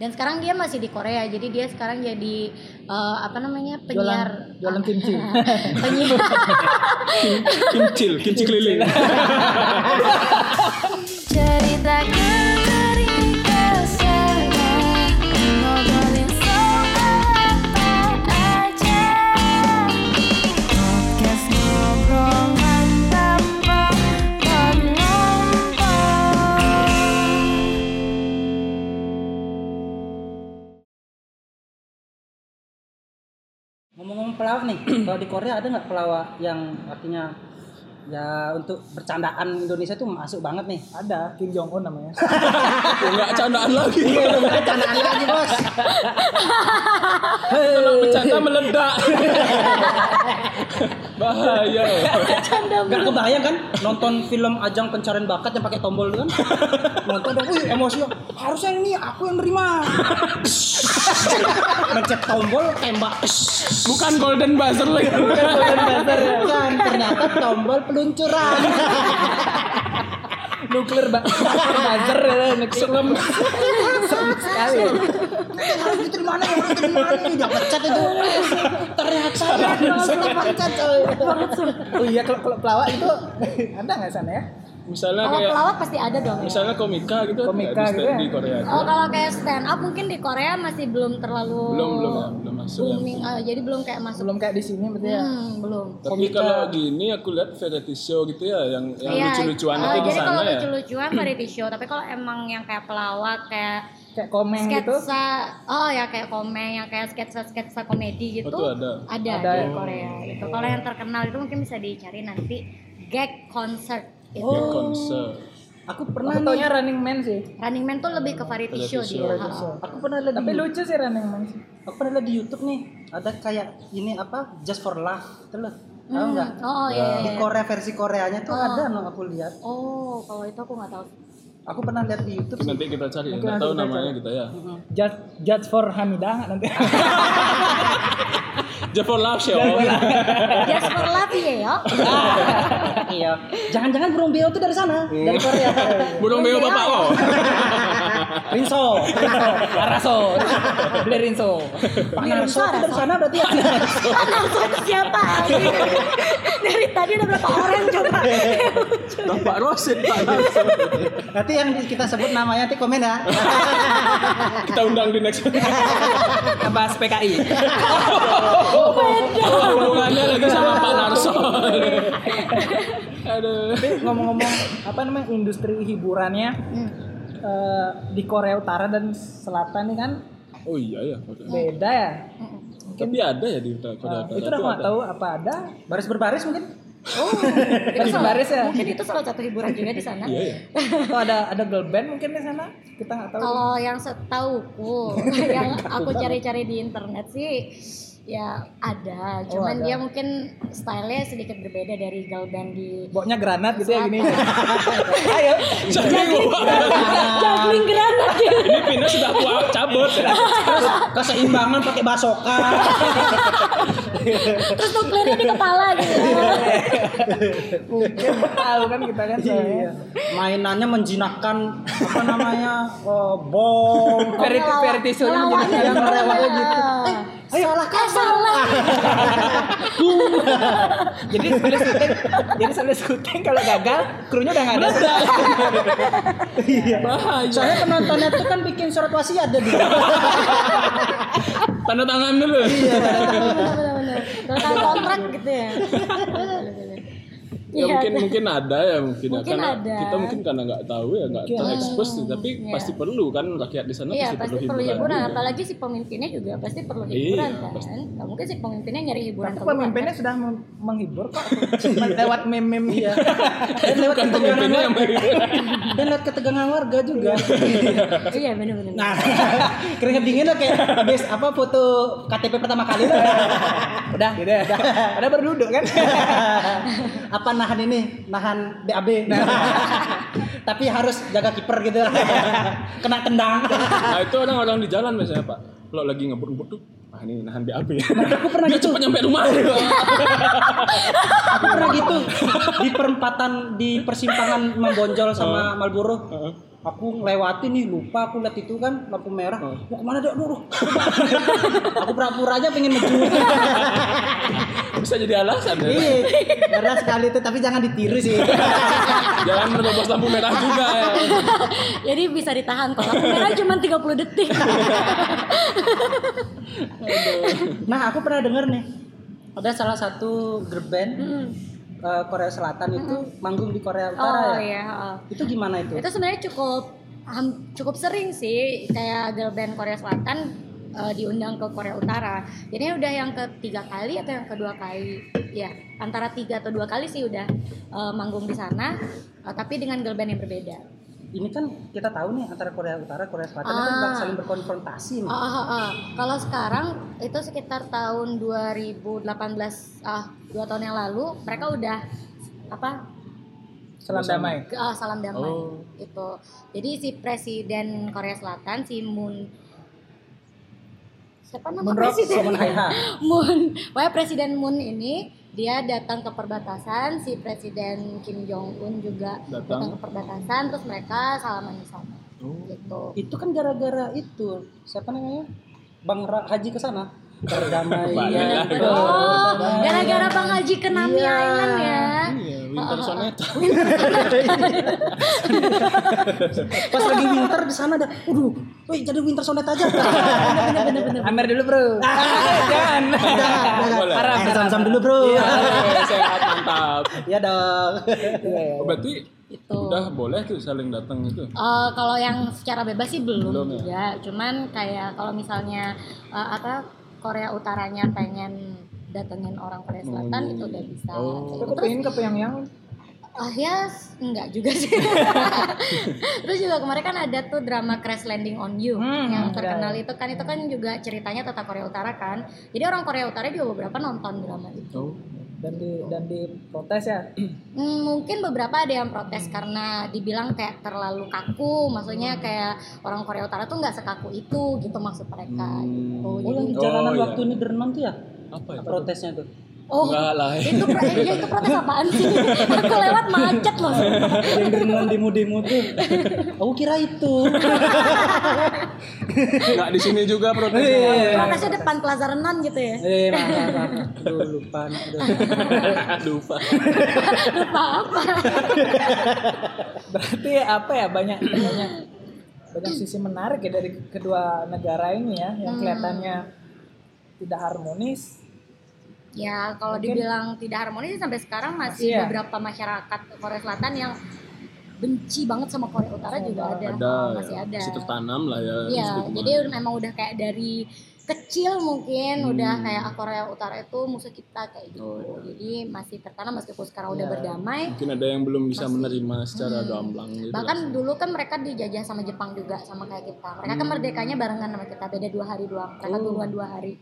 Dan sekarang dia masih di Korea, jadi dia sekarang jadi eh, apa namanya penyiar jualan kimchi. penyiar Kimcil, kimchi keliling. pelawak nih, kalau di Korea ada nggak pelawak yang artinya ya untuk bercandaan Indonesia tuh masuk banget nih? Ada Kim Jong Un namanya. Enggak candaan lagi. Iya, bercandaan lagi bos. Kalau bercanda meledak. Bahaya. Gak kebayang kan nonton film ajang pencarian bakat yang pakai tombol kan? Nonton dong, wih emosi Harusnya ini aku yang nerima. Mencet tombol, tembak. Bukan golden buzzer lagi. Bukan, ternyata tombol peluncuran. Nuklir buzzer ya, nuklir serem sekali. harus diterima nih, harus diterima nih. Dia pencet itu. Ternyata ya, pencet coy. Oh iya kalau kalau pelawak itu ada nggak sana ya? Misalnya kalau kayak pelawak pasti ada dong. ya. misalnya komika gitu Komika ada di, gitu ya? di Korea. Oh kalau kayak stand up mungkin di Korea masih belum terlalu Belum belum ya, belum masuk ya. booming, eh, jadi belum kayak masuk. Belum kayak di sini berarti ya. Hmm, belum. Tapi Komika. kalau gini aku lihat variety show gitu ya yang yang Iya, lucu-lucuan eh, itu di jadi kalau sana ya. lucu-lucuan variety show, tapi kalau emang yang kayak pelawak kayak Kayak komeng gitu. sketsa, oh ya kayak komeng yang kayak sketsa-sketsa komedi gitu, Oh, ada. ada, Ada di ya? Korea gitu. Kalau yang terkenal itu mungkin bisa dicari nanti gag concert itu. Di konser. Aku pernah Aku nih, taunya Running Man sih. Running Man tuh lebih ke variety show show, dia. show. aku pernah lihat Tapi di lucu sih Running Man sih. Aku pernah lihat di YouTube nih, ada kayak ini apa Just for Love, itu loh. Tahu Hmm, nggak? Oh iya. iya, Di iya. Korea versi Koreanya tuh Oh. ada no aku lihat. Oh, kalau itu aku nggak tahu. Aku pernah lihat di YouTube. sih. Nanti kita cari, Mungkin nggak tahu kita namanya cari. kita ya. Judge, judge for Hamida nggak nanti. Just for love show. Just for love ya, yo. iya. Jangan-jangan burung beo tuh dari sana, dari Korea. Burung beo bapak lo. Rinso, Rinso. Araso. Beli Rinso. Pak Narso tuh dari sana berarti ya. Narso itu siapa? Dari tadi ada berapa orang coba? Bapak Rosid Pak Narso. Nanti yang kita sebut namanya nanti komen ya. Kita undang di next. Bahas PKI. Hubungannya lagi sama Pak Narso. Aduh. Tapi ngomong-ngomong apa namanya industri hiburannya eh, di Korea Utara dan Selatan ini kan Oh iya ya. Korea. beda ya. Tapi ada ya di Korea Utara. itu udah nggak tahu apa ada. Baris berbaris mungkin. Oh, itu Baris salah- baris ya? Mungkin itu salah satu hiburan juga di sana. Iya ya. Atau ada ada girl band mungkin di sana. Kita nggak tahu. Kalau yang setauku, yang aku cari-cari di internet sih, ya ada. Cuman ada. dia mungkin stylenya sedikit berbeda dari girl band di Boknya granat gitu ya gini. Ayo. juggling granat ya. Ini pindah sudah tua cabut. Keseimbangan pakai basoka. Terus nuklirnya di kepala gitu. Mungkin tahu kan kita kan soalnya. Mainannya menjinakkan apa namanya? Oh, bom. Verity verity show Ngelawannya yang gitu. Eh, salah kan salah. Jadi sebelum syuting, jadi sebelum syuting kalau gagal, krunya udah nggak ada. Bahaya. Soalnya penontonnya tuh kan bikin surat wasiat dia bilang. Tanda tangan dulu. Iya, Benar-benar. Tentang kontrak gitu ya. Ya Iya, mungkin ada. mungkin ada ya mungkin, ya. Mungkin karena ada. kita mungkin karena nggak tahu ya nggak terekspos sih tapi Iya. pasti perlu kan rakyat di sana Iya pasti, pasti perlu hiburan, juga. apalagi si pemimpinnya juga pasti perlu Iya, hiburan kan. pasti. Gak mungkin si pemimpinnya nyari hiburan Tapi pemimpinnya kan? sudah menghibur kok lewat meme-meme Iya. Dan lewat bukan ketegangan yang. Dan lewat ketegangan warga juga. Iya benar-benar. Nah, keringet dingin lah kayak habis apa foto KTP pertama kali lah. udah ya. Ada berduduk kan. apa nahan ini? Nahan BAB. Tapi harus jaga kiper gitu. Kena tendang. Nah itu orang-orang di jalan biasanya pak. Kalau lagi ngebut-ngebut tuh, ah ini nahan BAB. Aku pernah Biar gitu. cepat nyampe rumah. Aku pernah gitu di perempatan di persimpangan Membonjol sama Malboro. aku ngelewati nih lupa aku lihat itu kan lampu merah Oh. mau ke mana aduh, aduh. aku pura-pura aja pengen maju Bisa jadi alasan ya. iya karena sekali itu tapi jangan ditiru sih Jangan menerobos lampu merah juga ya. Jadi bisa ditahan kalau lampu merah cuma 30 detik. nah aku pernah denger nih ada salah satu girl band Hmm. eh, Korea Selatan itu manggung di Korea Utara Oh ya iya. oh. itu gimana itu Itu sebenarnya cukup cukup sering sih kayak girl band Korea Selatan eh, diundang ke Korea Utara. Jadi udah yang ketiga kali atau yang kedua kali? Ya, antara tiga atau dua kali sih udah eh, manggung di sana, eh, tapi dengan girl band yang berbeda. ini kan kita tahu nih antara Korea Utara Korea Selatan itu Ah. kan saling berkonfrontasi nih Ah, ah, ah. Kalau sekarang itu sekitar tahun 2018, ah dua tahun yang lalu mereka udah apa Salam damai. ah, salam damai Oh. itu. Jadi si presiden Korea Selatan si Moon siapa nama Moon Rock, presiden? Moon, pokoknya presiden Moon ini dia datang ke perbatasan, si presiden Kim Jong Un juga Datang. datang ke perbatasan, terus mereka salaman di sana. Oh. Gitu. itu kan gara-gara itu siapa namanya Bang Ra- Haji ke sana ya. lagi. Oh, gara-gara Bang Haji ke Nami Iya. Island ya. Iya, Winter Sonata. pas lagi winter di sana ada waduh woi jadi winter sonnet aja Amer dulu bro. Jangan. Boleh. Haram. Eh, sam-sam dulu bro Eh, Sehat mantap. ya dong Oh, berarti Itu. udah boleh tuh saling datang itu. Eh, kalau yang secara bebas sih belum, Belum ya? juga. Cuman kayak kalau misalnya eh, apa Korea Utaranya pengen datengin orang Korea Selatan Oh, itu udah bisa. Oh. Gitu. Terus pengen ke Pyongyang. ah ya enggak juga sih. Terus juga kemarin kan ada tuh drama Crash Landing on You Hmm, yang iya, terkenal itu kan itu kan juga ceritanya tentang Korea Utara kan. Jadi orang Korea Utara juga beberapa nonton drama itu. Oh. dan di dan di protes ya. Hmm, mungkin beberapa ada yang protes karena dibilang kayak terlalu kaku, maksudnya kayak orang Korea Utara tuh nggak sekaku itu gitu maksud mereka Hmm. gitu. oh Jadi yang di Oh, jalanan iya. waktu ini Dernan tuh ya Apa ya? protesnya tuh oh Enggak lah. itu pro- ya, itu protes apaan sih? Aku lewat macet loh. yang Dernan demo-demo tuh aku kira itu Enggak di sini juga protesnya. Iya. Protesnya depan Plaza Renan gitu ya. eh maaf Aduh, lupa Aduh, Pak. Lupa apa? Berarti apa ya banyak banyak banyak sisi menarik ya dari kedua negara ini ya yang kelihatannya tidak harmonis. Ya kalau Mungkin- dibilang tidak harmonis sampai sekarang masih Iya. beberapa masyarakat Korea Selatan yang benci banget sama Korea Utara juga ada, Ada. Oh, masih ya. ada. Masih tertanam lah ya. Iya, meskipun jadi memang udah kayak dari kecil mungkin Hmm. udah kayak ah, Korea Utara itu musuh kita kayak gitu. Oh, iya. Jadi masih tertanam meskipun sekarang udah Iya. berdamai. mungkin ada yang belum bisa Masih. menerima secara Hmm. gamblang gitu. Bahkan dulu kan mereka dijajah sama Jepang juga sama kayak kita. Mereka kan Hmm. merdekanya barengan sama kita, beda dua hari doang. Mereka Oh. duluan dua hari.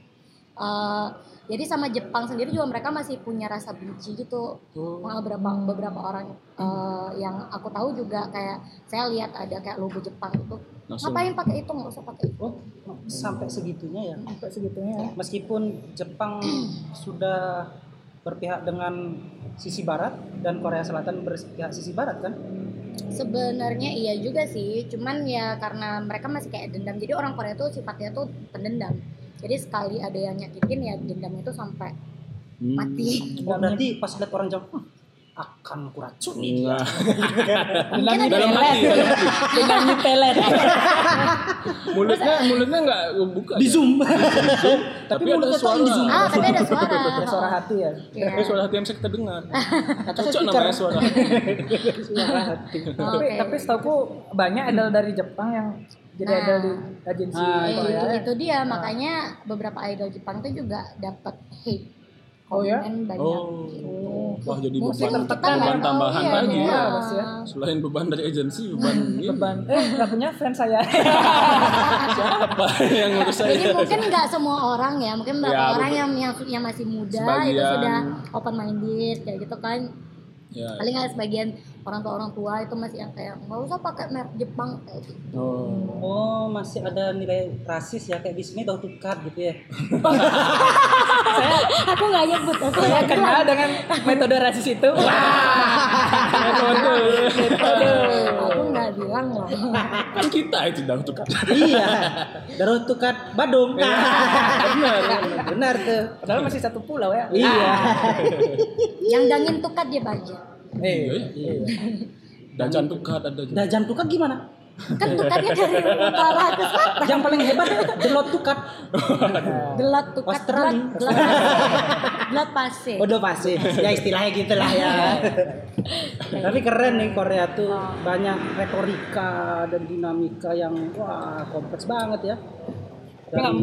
Eh, jadi sama Jepang sendiri juga mereka masih punya rasa benci gitu. Oh. Beberapa beberapa orang eh, yang aku tahu juga kayak saya lihat ada kayak logo Jepang itu. Langsung. Ngapain pakai itu? Nggak usah pakai itu. oh sampai segitunya ya Sampai segitunya ya. meskipun Jepang sudah berpihak dengan sisi barat dan Korea Selatan berpihak sisi barat kan Sebenarnya iya juga sih, cuman ya karena mereka masih kayak dendam. Jadi orang Korea tuh sifatnya tuh pendendam. Jadi sekali ada yang nyakitin ya dendam itu sampai Hmm. mati. oh, berarti pas lihat orang Jepang "Hmm, akan kuracuni dia Enggak. Mungkin ada dalam hati, dalam hati. Dengan pelet. Mulutnya mulutnya enggak buka. di zoom Tapi, mulutnya ada suara. di zoom Ah, tapi ada suara. Ada suara hati ya. Iya. Tapi suara hati yang bisa kita dengar. Cocok namanya suara hati. suara hati Tapi tapi setahu banyak idol dari Jepang yang jadi Nah. idol di agensi Ah, Eh, Korea. itu, ya. itu dia makanya beberapa idol Jepang itu juga dapat hate Oh ya? komen banyak Oh. gitu. Wah, jadi Mungkin beban, kita beban tahu, tambahan iya, lagi iya. ya. Pasti ya. Selain beban dari agensi, beban ini. Beban. Eh, nggak punya fans saya. Siapa yang ngurus saya? Jadi mungkin nggak semua orang ya, mungkin beberapa Ya, orang betul. yang, yang yang masih muda itu Sebagian. sudah open minded kayak gitu kan. Ya. Paling ada sebagian orang tua orang tua itu masih yang kayak nggak usah pakai merek Jepang kayak gitu. Oh. oh masih ada nilai rasis ya kayak di sini tahu tukat gitu ya Aku nggak nyebut, aku saya nggak kenal bilang. dengan metode rasis itu. Aku bilang loh. Kan kita itu dah tukar. iya. Darut tukat Badung. Benar. Benar tuh. Padahal masih satu pulau ya. Iya. Yang dangin tukat dia baja. Eh, Iya. Dajan tukar ada juga. Dajan tukat gimana? Kan tukatnya dari utara ke selatan. Yang paling hebat delot tukat. Gelot tukat, gelot, gelot, gelot pase. Udah pasti. Ya istilahnya gitu lah ya. Tapi keren nih Korea tuh banyak retorika dan dinamika yang wah kompleks banget ya. tapi Dan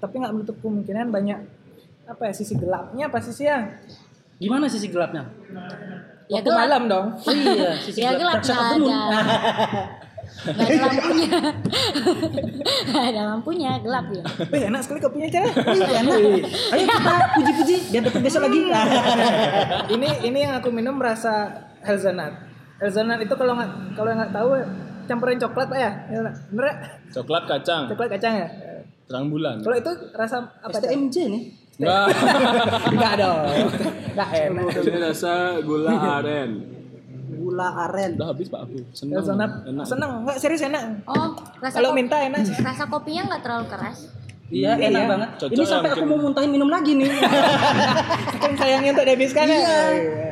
tapi nggak menutup kemungkinan banyak apa ya sisi gelapnya apa sisi ya? gimana sisi gelapnya? Ya Waktu gelap. malam dong. Oh iya, sisi Ya gelap Dark side moon. ada. Lampunya. Nggak ada lampunya, gelap ya. Wih, enak sekali kopinya cara. Iya, enak. Ayo kita puji-puji biar dapat besok lagi. ini ini yang aku minum rasa hazelnut. Hazelnut itu kalau nggak kalau nggak tahu campurin coklat pak ya, bener ya? Coklat kacang, Coklat kacang ya. terang bulan. Kalau itu rasa apa? STMJ nih. Enggak. Enggak dong. Enggak enak. Ini rasa gula aren. Gula aren. Udah habis Pak aku. Senang. Hazelnut. Enak. Seneng, enggak serius enak. Oh, rasa Kalau minta enak. Rasa kopinya nggak terlalu keras. Iya, Iya. enak banget. Cocok Ini sampai aku mau muntahin minum lagi nih. Saking sayangnya untuk dihabiskan ya. iya.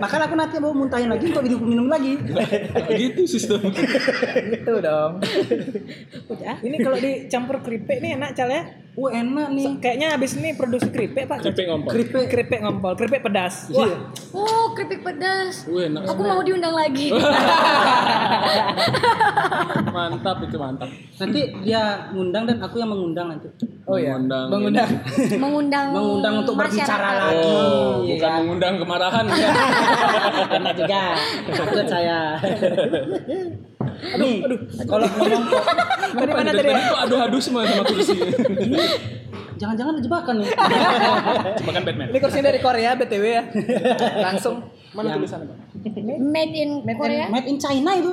Makanya aku nanti mau muntahin lagi untuk minum minum lagi. gitu sistem. Gitu dong. Udah. Ini kalau dicampur keripik nih enak cal ya. Wah, enak nih. Kayaknya habis ini produksi keripik pak. Keripik ngompol. Keripik, keripik ngompol, keripik pedas. Iya. Oh, keripik pedas. Wih, enak. Aku mau diundang lagi. mantap itu mantap. Nanti dia ngundang dan aku yang mengundang nanti. Oh iya. Mengundang Mengundang. mengundang Mengundang untuk berbicara masyarakat. lagi. Oh, Iya. bukan mengundang kemarahan. ya. Enak juga. Ikut saya. Nih, kalau ngomong kok Dari mana tadi? tadi tuh adu-adu semua sama kursi. jangan-jangan jebakan nih. Jebakan Batman. Ini kursinya dari Korea BTW ya. Langsung. Mana tulisannya, Pak? Made in Korea. Made in China itu.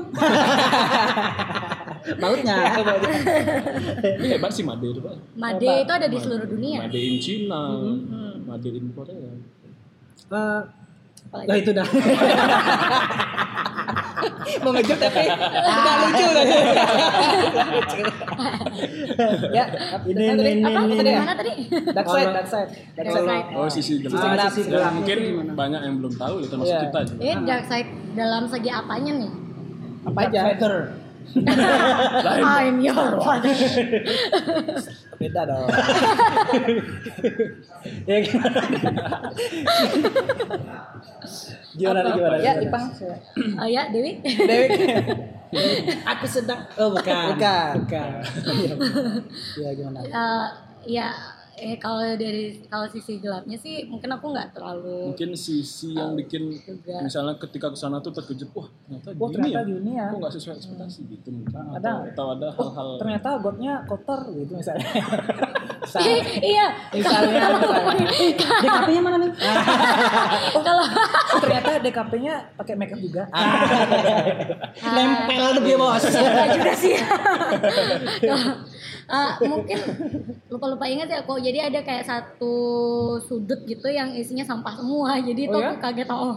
Bautnya. Ini hebat sih Made itu, Pak. Made itu ada di seluruh dunia. Made in China, Made in Korea. Eh, Apalagi. Nah itu dah. Mau ngejut tapi enggak lucu tadi. ya, Ini, apa tadi? ini, Apa ini, tadi? Mana tadi? Dark side, dark side. Dark Dark side. Oh, sisi gelap. Sisi gelap. Sisi gelap mungkin banyak yang belum tahu ya termasuk Iya. kita juga. Ini dark side dalam segi apanya nih? Apa aja? Feather. I'm your father. Beda dong. Ya gimana? gimana nih, gimana? Ya? Ipang. Oh ya, Dewi. Dewi. Aku sedang Oh, bukan. Bukan. Bukan. Iya, gimana? Eh, ya, eh kalau dari kalau sisi gelapnya sih mungkin aku nggak terlalu Mungkin sisi yang bikin Juga. misalnya ketika ke sana tuh terkejut, wah ternyata Wah, gini ternyata ya. gini ya. Kok nggak sesuai ekspektasi gitu mungkin. Ada. Atau, atau ada hal-hal Ternyata gotnya kotor gitu misalnya. iya Misalnya. DKP-nya mana nih? kalau Oh, ternyata DKP-nya pakai makeup juga. Nempel tuh dia, Bos. Enggak juga sih. Eh, mungkin lupa-lupa ingat ya kok. Jadi ada kayak satu sudut gitu yang isinya sampah semua. Jadi itu Oh ya? aku kaget oh.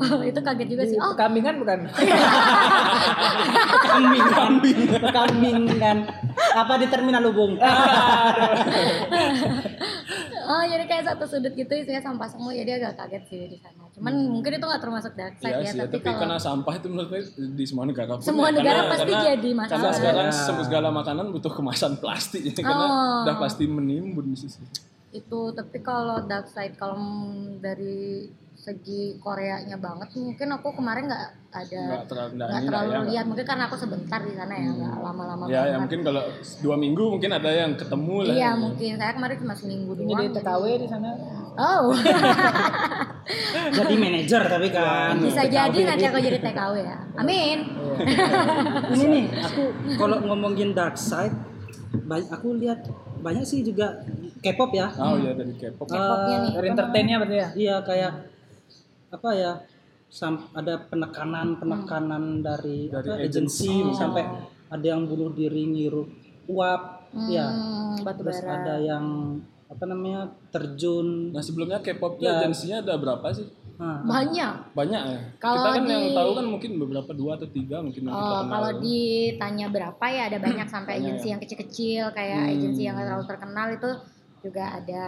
Oh. itu kaget juga sih. Oh, Kambingan bukan? kambing kambing kambing kan apa di terminal Lubung oh jadi kayak satu sudut gitu isinya sampah semua. Jadi agak kaget sih di sana. Cuman mungkin itu nggak termasuk dark side Iya ya, sih, ya, tapi, tapi kalau karena sampah itu menurut saya di semua negara pun Semua ya, negara pasti jadi masalah. Karena sekarang Ya. semua segala makanan butuh kemasan plastik ya, karena Oh. udah pasti menimbun di situ. itu tapi kalau dark side kalau dari segi Koreanya banget mungkin aku kemarin nggak ada Nggak terlalu- lah terlalu ya, lihat mungkin karena aku sebentar di sana ya nggak lama-lama Ya, ya mungkin kalau dua minggu mungkin ada yang ketemu lah. iya mungkin saya kemarin cuma seminggu doang Jadi TKW di sana. Oh. Jadi manajer tapi kan. Bisa jadi nanti aku jadi TKW ya. Amin. Ini nih aku kalau ngomongin dark side banyak aku lihat banyak sih juga K-pop ya. Oh iya dari K-pop. K-popnya nih. Dari entertainnya berarti ya? iya kayak apa ya sam ada penekanan penekanan dari, Dari apa, agency. agensi sampai ada yang bunuh diri ngirup uap ya. Hmm, batu terus ada yang apa namanya terjun Nah sebelumnya K-pop Ya. agensinya ada berapa sih? Ah. banyak Banyak ya. Kalau kita kan yang di- tahu kan mungkin beberapa dua atau tiga mungkin yang kita Oh, kalau ditanya berapa ya ada banyak sampai Banyak agensi ya? yang kecil-kecil kayak Hmm. agensi yang terlalu terkenal itu juga ada.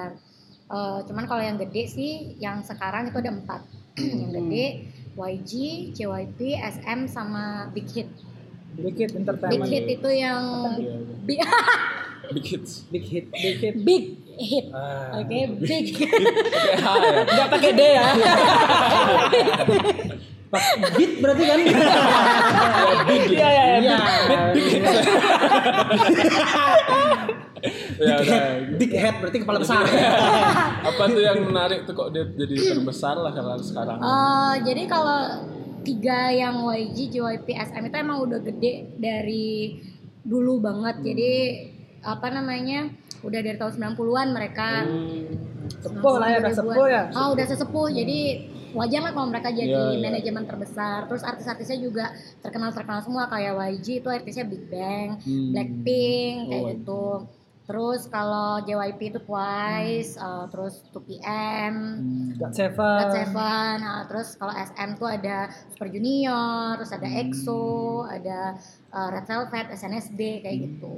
Eh, cuman kalau yang gede sih yang sekarang itu ada empat. yang gede YG, JYP, SM sama Big Hit. Big Hit Big Entertainment. Hit itu yang. Big, Big hits. Big hit. Big Hit. big Hit. Ah. Oke, Big H ya. Enggak pakai D ya. Beat berarti kan? Iya iya iya. Iya. Ya, Big udah. head, big head berarti kepala besar. Apa tuh yang menarik tuh kok dia jadi terbesar lah kalau sekarang. Eh, jadi kalau tiga yang YG, JYP, SM itu emang udah gede dari dulu banget. Jadi apa namanya? Udah dari tahun 90-an mereka. Sepuh lah ya, udah 90-an. sepuh ya. Oh, udah sesepuh. Jadi wajar lah kalau mereka jadi Iya, iya. manajemen terbesar. Terus artis-artisnya juga terkenal-terkenal semua kayak YG itu artisnya Big Bang, Hmm. Blackpink kayak Oh, gitu. Terus kalau JYP itu Twice, eh, terus 2PM, God God Seven. Seven, nah, terus kalau SM tuh ada Super Junior, terus ada EXO, ada uh, Red Velvet, SNSD kayak gitu.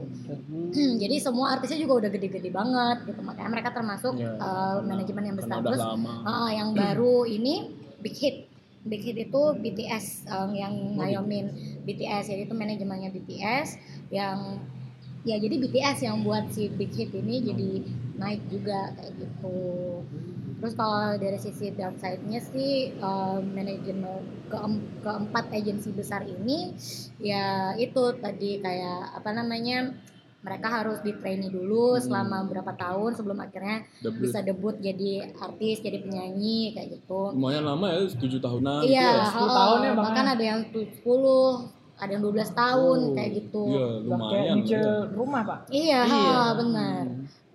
Jadi semua artisnya juga udah gede-gede banget gitu, makanya mereka termasuk Iya. uh, manajemen yang besar. Terus uh, yang baru ini Big Hit. Big Hit itu BTS um, yang ngayomin BTS, jadi itu manajemennya BTS yang ya jadi BTS yang buat si Big Hit ini jadi naik juga kayak gitu. Terus kalau dari sisi downside-nya sih eh, manajemen keem- keempat agensi besar ini ya itu tadi kayak apa namanya mereka harus di trainee dulu selama berapa tahun sebelum akhirnya Debut. bisa debut jadi artis, jadi penyanyi kayak gitu. Lumayan lama ya, 7 tahunan Iya, gitu ya. 10 oh, tahun ya, bahkan ya? ada yang 10, ada yang 12 tahun Oh, kayak gitu. Iya, kayak lumayan. nyicil ya. rumah, Pak. Iya, Iya. ha, benar.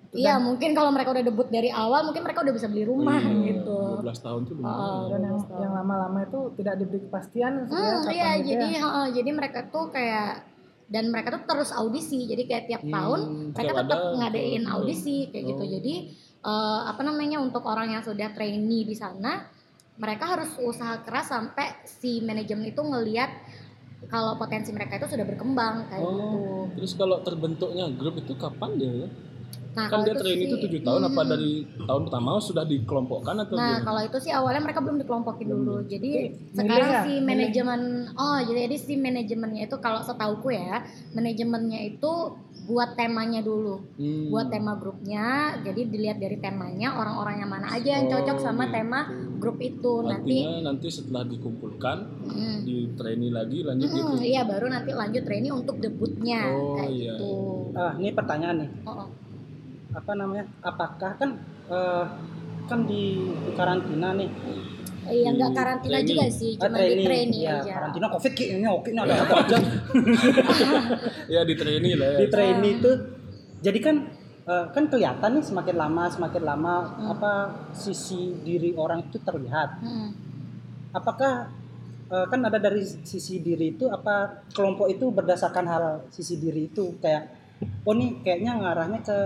Iya, mungkin kalau mereka udah debut dari awal, mungkin mereka udah bisa beli rumah Iya, gitu. 12 tahun tuh Oh, lumayan. Dan yang, 12 tahun. yang lama-lama itu tidak diberi kepastian Hmm, iya, gitu jadi ya. ha, jadi mereka tuh kayak dan mereka tuh terus audisi. Jadi kayak tiap Hmm, tahun mereka tetap ada, ngadain betul. audisi kayak gitu. Oh. Jadi eh, apa namanya untuk orang yang sudah trainee di sana, mereka harus usaha keras sampai si manajemen itu ngelihat kalau potensi mereka itu sudah berkembang kayak gitu. Oh, terus kalau terbentuknya grup itu kapan dia ya? Nah, kan dia train itu 7 tahun apa Hmm. dari tahun pertama sudah dikelompokkan atau Nah, gimana? kalau itu sih awalnya mereka belum dikelompokin dulu. Jadi sekarang ya? si manajemen oh jadi, jadi si manajemennya itu kalau setauku ya, manajemennya itu buat temanya dulu. Hmm. Buat tema grupnya. Jadi dilihat dari temanya orang-orang yang mana aja yang Oh, cocok sama gitu. tema grup itu. Nanti Artinya nanti setelah dikumpulkan mm, di trainee lagi lanjut gitu. mm, iya baru nanti lanjut training untuk debutnya Oh, kayak iya. gitu. Ah, ini pertanyaan nih. Oh, oh. Apa namanya? Apakah kan eh, kan di, di karantina nih? Iya nggak Di karantina training. juga sih, Ah, cuma di training ya, aja. karantina covid kayaknya oke ini ada apa aja. Ya di trainee lah ya. di trainee itu jadi kan eh, kan kelihatan nih semakin lama semakin lama apa sisi diri orang itu terlihat. Mm. Apakah eh, kan ada dari sisi diri itu apa kelompok itu berdasarkan hal sisi diri itu kayak oh nih kayaknya ngarahnya ke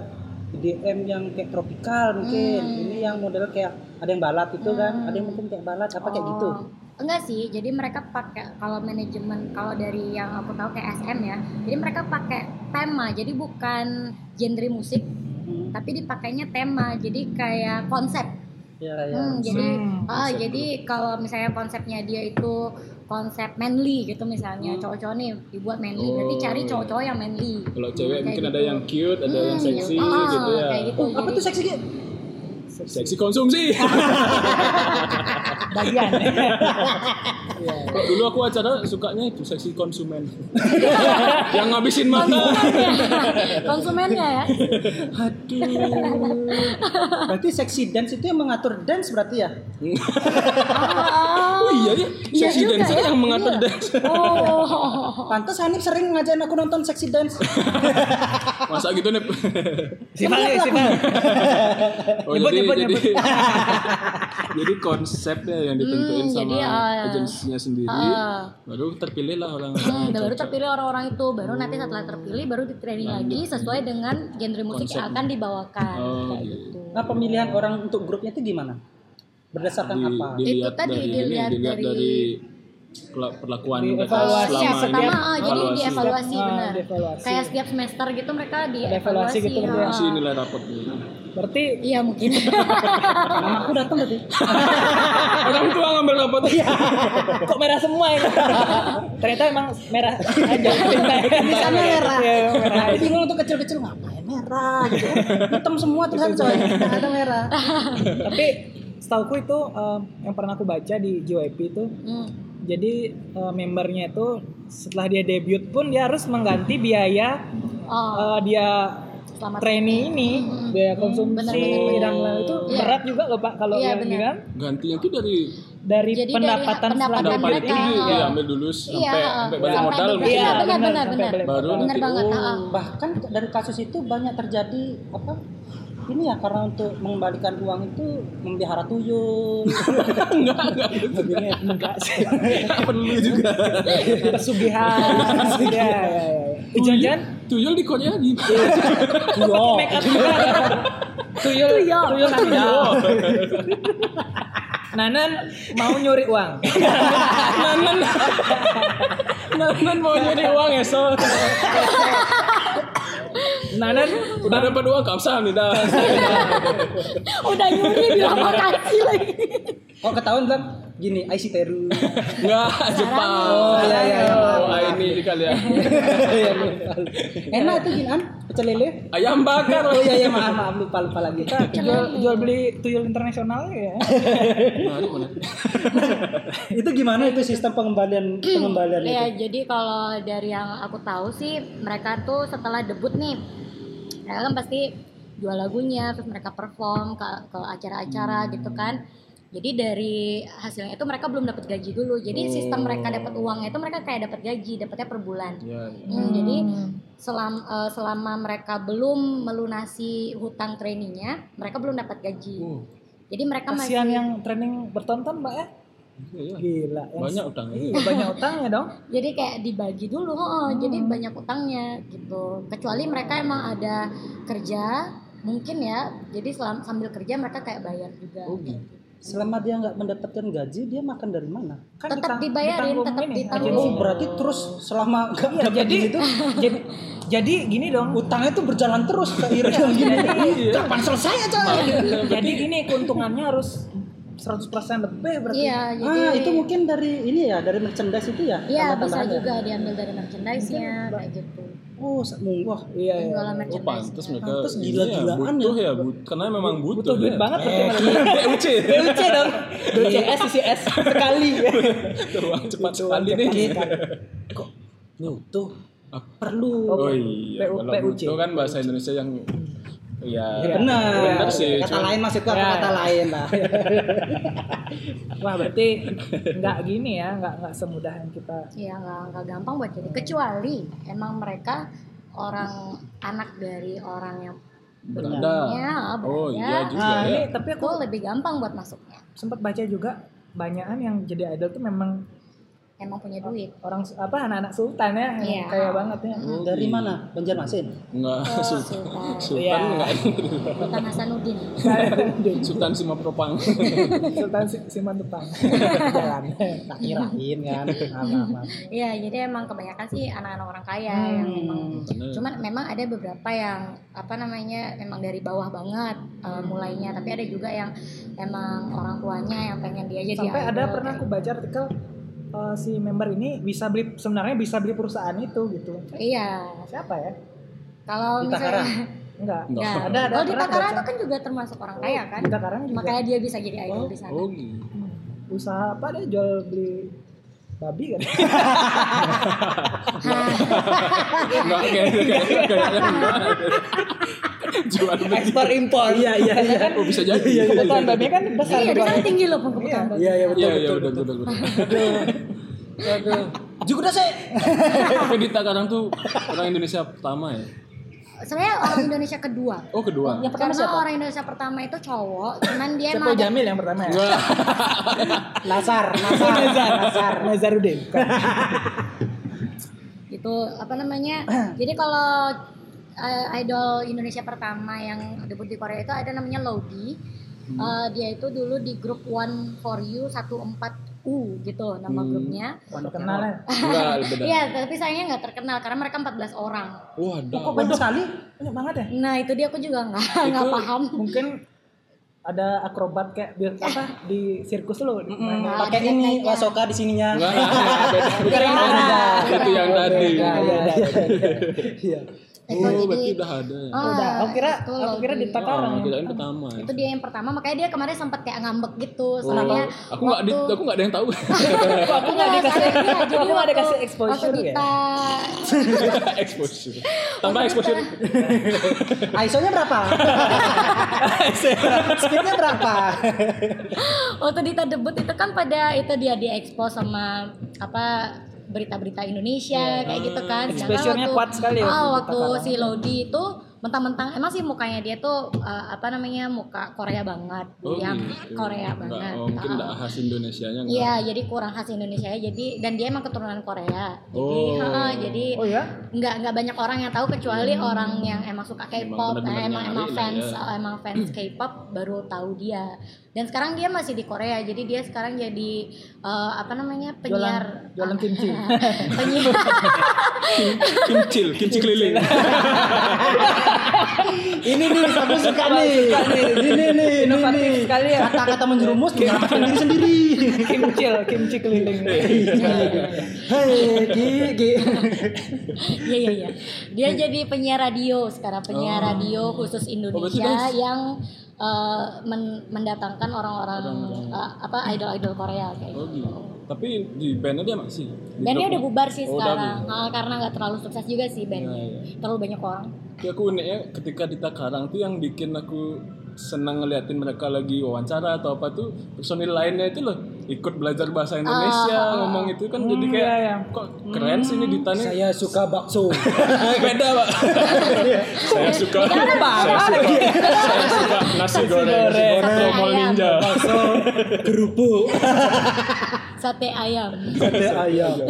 DM yang kayak tropikal mungkin. Ini yang model kayak ada yang balat itu kan? Ada yang mungkin kayak balat apa kayak gitu? Oh, Enggak sih, jadi mereka pakai kalau manajemen kalau dari yang aku tahu kayak SM ya, jadi mereka pakai tema, jadi bukan genre musik, Hmm, tapi dipakainya tema, jadi kayak konsep. Ya ya Hmm, jadi Hmm, ah, jadi kalau misalnya konsepnya dia itu konsep manly gitu misalnya, cowok-cowok nih dibuat manly, berarti cari Oh, cowok-cowok yang manly. Kalau cewek Kayak mungkin ada gitu. yang cute, ada yang Hmm, seksi ah, gitu ya. Kayak gitu. Oh, apa jadi- tuh seksi Ki? Seksi konsumsi. Bagian. Kalau dulu aku acara sukanya itu seksi konsumen. yang ngabisin mata. konsumennya, konsumennya ya. Berarti seksi dance itu yang mengatur dance berarti ya? Oh iya ya, Iya seksi juga dancer ya. yang mengatur Iya. dance. Oh. Pantes Hanif sering ngajarin aku nonton seksi dance. Masa gitu nih. Nih, sifat. Oh, Nyebut, jadi, nyebut, jadi, nyebut. jadi konsepnya yang ditentuin Hmm, sama jadi, ah, agensinya sendiri, ah. baru terpilih lah orang. Hmm, dan baru terpilih orang-orang itu, baru nanti setelah terpilih baru di training lagi sesuai dengan genre musik yang akan dibawakan. Oh, kayak gitu. gitu. Nah pemilihan orang untuk grupnya itu gimana? Berdasarkan Di- apa? Dilihat Itu tadi, dari ini, dilihat dilihat dari- dari perlakuan Di mereka evaluasi. selama Iya, ini. pertama ah, jadi Evaluasi. dievaluasi Ah, benar. dievaluasi. Kayak setiap semester gitu mereka evaluasi dievaluasi. gitu, ah. berarti. Isi nilai rapot gitu. Berarti Iya mungkin. Mamaku datang berarti. Orang tua ngambil rapot. kok merah semua ini? Ternyata emang merah aja. Tulisannya merah. Iya, merah. Aku bingung untuk kecil-kecil ngapain merah gitu kan. Hitam semua tulisan coy. Nggak ada merah. Tapi setauku itu eh, yang pernah aku baca di JYP itu Hmm. Jadi eh, membernya itu setelah dia debut pun dia harus mengganti biaya Oh, eh, dia selamat. training ini biaya konsumsi Benar, benar, benar. dan lain itu Iya. berat juga loh pak kalau Iya, yang kan Gantinya itu dari dari Jadi dari pendapatan pendapatan setelah dapat mereka. itu Iya. diambil dulu sampai Iya, sampai balik sampai modal beberapa- mungkin Iya, ya. benar, benar, benar. Baru. Benar nanti banget. oh, ah. Bahkan dari kasus itu banyak terjadi apa? Ini ya karena untuk mengembalikan uang itu memelihara tuyul. enggak enggak. Enggak sih. Perlu juga. pesugihan ya ya ya Eh, jangan-jangan Tuyul di Korea gitu. tuyul. Tuyul. Tuyul. Anda Nanan mau nyuri uang? Nanan. Nanan mau nyari uang ya so. Nanan Udah dapat uang kapsa nih dah. Udah nyuri bilang makasih lagi. Oh ketahuan bilang gini IC Peru. Enggak, Jepang. Oh, iya, iya, iya. Oh, ini kali ya. Iya, lupa. Enak itu gini an pecel lele. Ayam bakar. Oh iya iya maaf maaf lupa lupa lagi. jual, jual beli tuyul internasional ya menarik. itu gimana itu sistem pengembalian pengembalian itu? Ya, jadi kalau dari yang aku tahu sih mereka tuh setelah debut nih, mereka kan pasti jual lagunya, terus mereka perform ke ke acara-acara gitu kan. Jadi dari hasilnya itu mereka belum dapat gaji dulu. Jadi sistem mereka dapat uangnya itu mereka kayak dapat gaji, dapatnya per bulan. Ya, ya. Hmm, Jadi selama selama mereka belum melunasi hutang trainingnya, mereka belum dapat gaji. Oh, Jadi mereka masih kasihan yang training bertonton mbak ya iya. gila Banyak utangnya. iya banyak utangnya dong jadi kayak dibagi dulu oh, jadi banyak utangnya gitu kecuali mereka emang ada kerja mungkin ya jadi selam- sambil kerja mereka kayak bayar juga Oh, gitu. Selama dia nggak mendapatkan gaji dia makan dari mana? kan Tetap ditang- dibayarin, tetap ditanggung. Oh berarti terus selama nggak Iya, jadi itu jadi jadi gini dong utangnya tuh berjalan terus seiring gini. Iya. Kapan selesai aja? jadi gini keuntungannya harus 100% lebih berarti iya jadi Ah itu mungkin dari ini ya dari merchandise itu ya? iya bisa ya? juga diambil dari merchandise-nya kayak gitu Oh wah iya iya penjualan Oh, pantas mereka Pantas ini gila-gilaan ya, butuh ya, but- karena memang butuh, butuh duit ya. banget berarti Eh. BUC. BUC dong BUCS ICS sekali Uang cepat sekali nih. kok butuh Ah, perlu. Oh iya, PUC. butuh kan bahasa Indonesia yang ya Benar. benar sih. Kata Cuma- lain maksudku apa Ya. kata lain lah. wah berarti nggak gini ya nggak nggak semudah yang kita Iya nggak nggak gampang buat jadi kecuali emang mereka orang anak dari orang yang berada. Ya, Oh berada. iya juga nah ya. ini tapi aku lebih gampang buat masuknya sempat baca juga banyakan yang jadi idol tuh memang emang punya duit orang apa anak-anak sultan ya yang Iya. kaya banget ya Dari mana? Banjarmasin. Enggak, Oh, Sultan. Sultan. Sultan Iya. enggak. Sultan Hasanuddin Sultan Simapropang. sultan Si- siman depan jalan Tak kirain kan. Maaf. Iya, jadi emang kebanyakan sih anak-anak orang kaya yang memang Bener. cuman memang ada beberapa yang apa namanya memang dari bawah banget uh, mulainya, tapi ada juga yang emang orang tuanya yang pengen dia jadi sampai ada pernah kayak aku baca artikel eh, si member ini bisa beli sebenarnya bisa beli perusahaan itu gitu. Iya, siapa ya kalau Di misalnya enggak Enggak. Nah, Ada- ada kalau di pernah Takara itu kan juga termasuk orang kaya kan, kita sekarang juga makanya dia bisa jadi idol di sana. Oh gitu. usaha apa deh jual beli babi kan Enggak kayaknya enggak. Jual beli. ekspor impor iya iya iya kan Oh bisa jadi. kebutuhan babi kan besar Iya, di sana tinggi loh kebutuhan. Iya, iya betul. Iya iya betul, udah betul. Udah udah. Aduh. Juga sih. Tapi di Takarang tuh orang Indonesia pertama ya. Sebenarnya orang Indonesia kedua. Oh kedua. yang pertama Karena siapa orang Indonesia pertama itu cowok, cuman dia Sepo emang ada Jamil yang pertama ya. Nasar, Nasar, Nazar Nasar. Nazarudin itu apa namanya jadi kalau eh, idol Indonesia pertama yang debut di Korea itu ada namanya Lodi Eh, dia itu dulu di grup One for You 14 U gitu nama Hmm. grupnya. Waduh kenal ya. Enggak, beda. Iya, tapi sayangnya nggak terkenal karena mereka 14 orang. Wah, ada. Kok banyak sekali? Banyak banget ya. Nah itu dia aku juga nggak nggak paham. Mungkin ada akrobat kayak biar apa di sirkus lo. Mm, Nah, pakai ini wasoka di sininya. Bukan yang beda. Itu yang tadi. Iya, Itu Oh, berarti udah ada ya. Ah, Udah, aku kira itu aku kira di. Takarang. Oh, ya. kirain pertama. ya. itu dia yang pertama makanya dia kemarin sempat kayak ngambek gitu Oh, soalnya aku nggak di, waktu- aku nggak ada yang tahu. Aku nggak Enggak, dikasih jadi aku nggak waktu- dikasih waktu exposure ya. Dita exposure. Tambah exposure. ISO-nya berapa? Speednya berapa? waktu Dita debut itu kan pada itu dia di expose sama apa berita-berita Indonesia kayak gitu kan. Sedangkan Exposure-nya waktu- kuat sekali ya Ah, waktu si Lodi itu mentang-mentang emang sih mukanya dia tuh uh, apa namanya muka Korea banget, Oh, yang gitu. Korea Nggak- banget. Oh, mungkin Ah. enggak khas Indonesianya enggak. Iya, jadi kurang khas Indonesia jadi dan dia emang keturunan Korea. Jadi, Oh. ha, jadi Oh ya? nggak nggak banyak orang yang tahu kecuali orang yang emang suka Emang K-pop, eh, emang emang lah fans ya. eh, emang fans K-pop baru tahu dia. Dan sekarang dia masih di Korea, jadi dia sekarang jadi eh, apa namanya penyiar jualan kimchi. penyiar Kimcil, kimchi keliling. Ini nih, aku suka nih. Ini nih, ini sekali ya. Kata-kata menjerumus menyelamatkan diri sendiri. Kimcil, kimchi keliling. Hei, Ki, Ki. Iya iya iya. Dia jadi penyiar radio sekarang penyiar Oh. radio khusus berarti Indonesia yang eh, men- mendatangkan orang-orang eh, apa idol-idol Korea kayak Oh gitu. gitu. Tapi di bandnya dia masih. Di Bandnya udah bubar sih Oh, sekarang bubar. Ah, karena nggak terlalu sukses juga sih bandnya. Iya, Terlalu banyak orang. Tapi aku uniknya ketika di Takarang tuh yang bikin aku senang ngeliatin mereka lagi wawancara atau apa tuh personil lainnya itu loh ikut belajar bahasa Indonesia Ah, ngomong itu kan jadi kayak iya, iya. kok keren sih ini Dita nih Saya suka bakso. beda pak. Saya suka. saya suka. Saya suka nasi goreng, goreng. Tromol Ayam. ninja. Bakso. Kerupuk. Sate ayam. Sate ayam.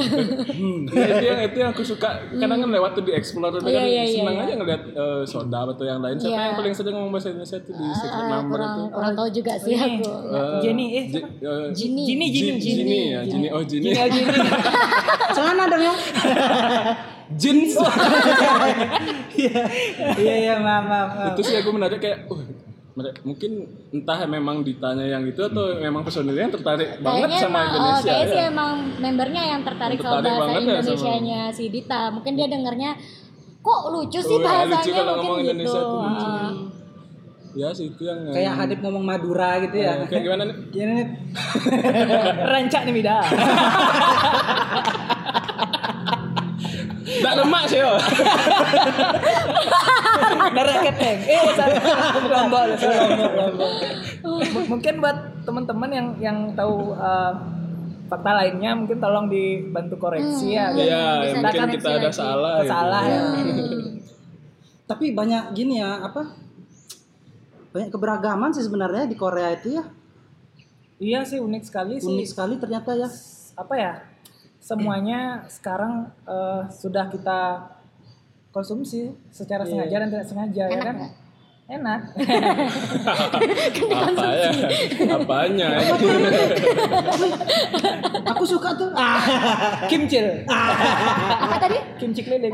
Ya, itu yang itu yang aku suka. Kadang kan lewat tuh di Explorer tuh Iya, kan iya, iya, senang iya. aja ngeliat eh, soda atau yang lain. Siapa Iya. yang paling sering ngomong bahasa Indonesia tuh di secret Ah, number kurang itu kurang tahu juga sih aku. Eh, Jenny, eh, Ji- Jini. Jini, Jini, Jin- Jini. Jini ya, Jini. Oh, Jini. Jini, oh, Jini. Celana dong ya. Jins. Iya, iya, iya, maaf, maaf. itu sih aku menarik kayak, uh, mungkin entah memang ditanya yang itu atau memang personilnya yang tertarik banget Kayaknya sama emang, oh, Indonesia kayaknya sih ya. emang membernya yang tertarik, Yang sama tertarik bahasa banget ya sama- Indonesianya si Dita. Mungkin dia dengarnya kok lucu sih Oh, ya, bahasanya lucu kalau mungkin ngomong gitu. Indonesia tuh lucu. Ah. Ya sih itu yang Kayak Hadip ngomong Madura gitu ya. Eh, kayak gimana nih? Gini nih. Rancak nih Mida. Nggak lemak sih yo. Darah keteng. Eh. Lombok. M- Mungkin buat teman-teman yang yang tahu uh, fakta lainnya mungkin tolong dibantu koreksi ya. Iya, bisa mungkin dikoreksi kita ada lagi. salah. gitu. Salah ya. Tapi banyak gini ya, apa? Banyak keberagaman sih sebenarnya di Korea itu ya. Iya sih unik sekali sih. Unik sekali ternyata ya. Apa ya? Semuanya sekarang uh, sudah kita konsumsi secara sengaja dan tidak sengaja ya Enak kan? nggak? Enak. Apa ya? Apanya? Aku suka tuh. Ah. Kimcil. Apa tadi? Kimchi keliling.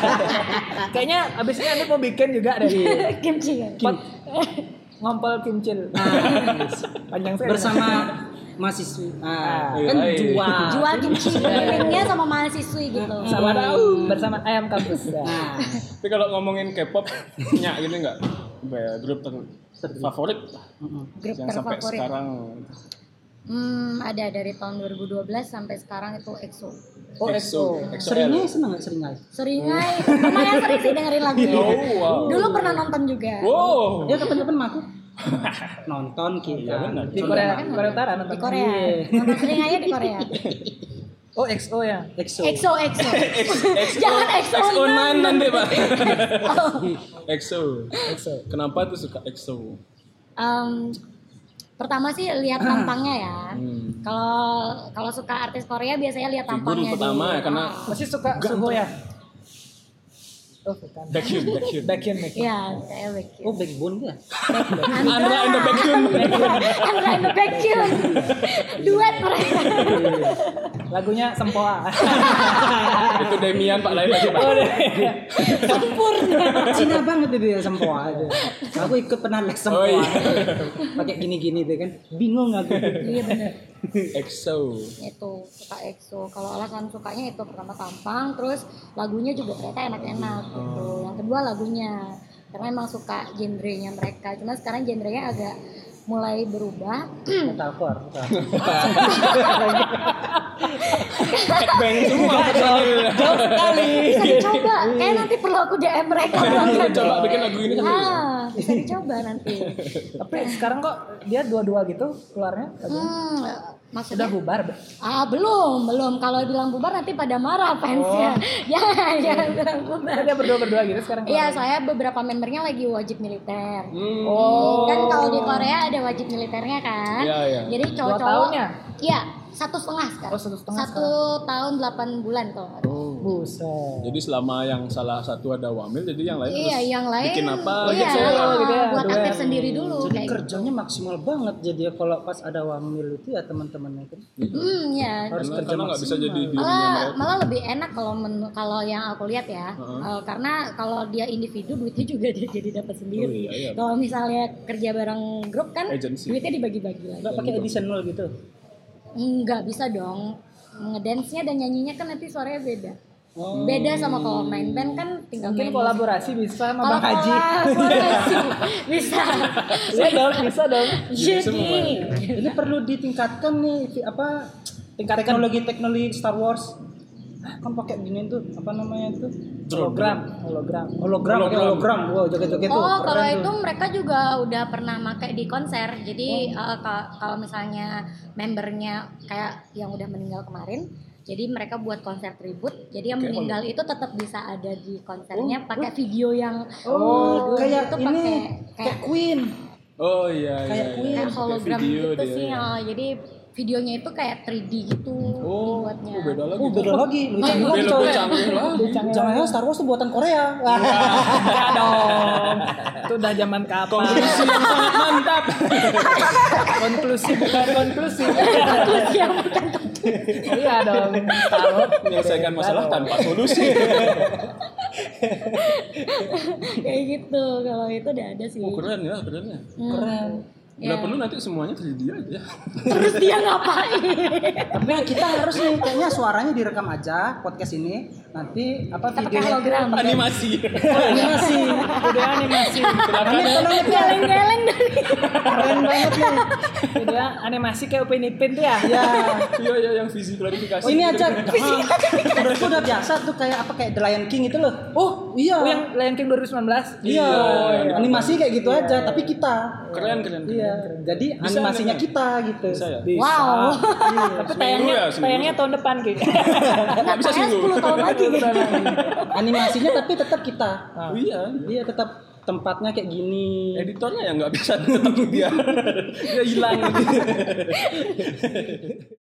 Kayaknya abis ini Anda mau bikin juga deh. Kimchi ya. Pot- ngompol kimcil. Panjang sekali. Bersama mahasiswi. Ah, Iya, kan iya. jual. Jual kimchi kelilingnya sama mahasiswi gitu. sama tahu bersama ayam kampus. Ya. Nah, Tapi kalau ngomongin K-pop, nyak gini nggak? Be- Grup ter favorit Grup yang sampai terfavorit. sekarang. Hmm, ada dari tahun 2012 sampai sekarang itu EXO. Oh, EXO. EXO seringnya seneng nggak seringai? Seringai, lumayan sering sih dengerin lagunya. Oh, wow. Dulu pernah nonton juga. Wow. Ya kapan-kapan aku nonton kita. Iya, benar. Di Korea, Korea Utara nonton. Di Korea. Nonton Seringainya di Korea. Oh, EXO ya. EXO. EXO, EXO. Jangan EXO. EXO enam. nanti pak. EXO. EXO. Kenapa tuh suka EXO? Em, pertama sih lihat tampangnya ya. Hmm. Kalau kalau suka artis Korea biasanya lihat Figur tampangnya pertama ya karena Ah. Masih suka Suho ya? Oh, bukan. Baekhyun. Baekhyun, Baekhyun. Iya, kayak Baekhyun. Oh backbone dia. Andra and the Baekhyun. Andra and the Baekhyun. Duet mereka. Lagunya Sempoa. Itu Demian Pak lain lagi Pak. Oh, deh. Cina banget itu dia sempoa itu. Aku ikut pernah les sempoa. Oh, iya. Pakai gini-gini tuh kan. Bingung aku. Iya bener. EXO. itu suka EXO kalau alasan sukanya itu pertama tampang terus lagunya juga ternyata enak-enak gitu. Yang kedua lagunya karena emang suka genrenya mereka. Cuma sekarang genrenya agak mulai berubah. Metalcore. bukan. Bang semua personil. bisa dicoba kayak nanti perlu aku DM mereka Coba bikin lagu ini kan. ah bisa dicoba nanti Tapi sekarang kok dia dua-dua gitu keluarnya? hmm, Sudah maksudnya bubar. ah belum belum kalau bilang bubar nanti pada marah fansnya jangan jangan bilang bubar dia berdua-berdua gitu sekarang. Iya, saya beberapa membernya lagi wajib militer. Hmm. Oh. Kan kalau di Korea ada wajib militernya kan. Iya, iya. Jadi Dua cowok-cowok. Iya, satu setengah sekarang. Oh, satu setengah Satu tahun delapan bulan kalau nggak. Oh. Buset. Jadi selama yang salah satu ada wamil, jadi yang lain Iya, terus yang lain. bikin apa? Iya, solo gitu ya, buat aktif sendiri dulu Jadi kayak gitu. kerjanya maksimal banget jadi ya kalau pas ada wamil itu ya teman-temannya kan. Hmm, ya. Harus Karena, kerja karena nggak bisa jadi dirinya Malah mereka. malah lebih enak kalau men- kalau yang aku lihat ya. Eh, karena kalau dia individu duitnya juga dia jadi dapat sendiri. Oh, iya, iya. Kalau misalnya kerja bareng grup kan Agency. duitnya dibagi-bagi lagi. Enggak pakai additional gitu. Enggak bisa dong. Ngedance-nya dan nyanyinya kan nanti suaranya beda. Oh. Beda sama kalau main band kan tinggal Mungkin main kolaborasi bisa sama Bang Haji. kolaborasi bisa. Iya dong, bisa dong. Jadi Ini perlu ditingkatkan nih apa tingkat teknologi teknologi Star Wars. Kan pakai gini tuh apa namanya itu? Hologram, hologram. Hologram, pakai hologram. Wow, joget-joget tuh. Oh, kalau itu tuh. mereka juga udah pernah pakai di konser. Jadi eh, ka- kalau misalnya membernya kayak yang udah meninggal kemarin, jadi mereka buat konser tribut. Jadi yang meninggal itu tetap bisa ada di konsernya pakai video yang Oh, itu kayak ini pakai kayak kayak Queen. Oh iya iya. Kayak iya. Queen. kayak Pakai hologram video gitu dia, sih. ya. ah. Jadi videonya itu kayak 3D gitu Oh, dibuatnya. oh, beda lagi. Oh, beda lagi. Lebih canggih lagi coy. canggih lah. Jangan-jangan Star Wars tuh buatan Korea. Enggak dong. Itu udah zaman kapan? Konklusi yang sangat mantap. konklusi bukan konklusi. Terus yang bukan iya dong. Taruh. Menyelesaikan masalah tanpa solusi. kayak gitu. Kalau itu udah ada sih. Oh, keren ya, keren ya. Keren. Bila Ya. perlu nanti semuanya 3D aja. Terus dia ngapain? Tapi kita harus nih kayaknya suaranya direkam aja podcast ini. Nanti apa Kita pakai videonya hologram. Animasi. animasi. Video animasi. Silakan Ini ya. tolong ya, Pia. Geleng-geleng dari keren banget nih. Video animasi kayak Upin Ipin tuh ya. Ya. Iya iya yang visi klarifikasi. Ini aja. Udah udah biasa tuh kayak apa kayak The Lion King itu loh. Oh, iya. Oh, yang Lion King 2019. Iya, Iya. animasi kayak gitu aja, tapi kita. Keren keren. keren. Iya, jadi Bisa, animasinya kan? kita gitu. Bisa ya? Wow. Tapi tayangnya ya, tayangnya tahun depan gitu. Nggak bisa seminggu. 10 tahun lagi. Animasinya tapi tetap kita. Oh, iya. Iya, tetap tempatnya kayak gini. Editornya yang nggak bisa tetap dia. dia hilang.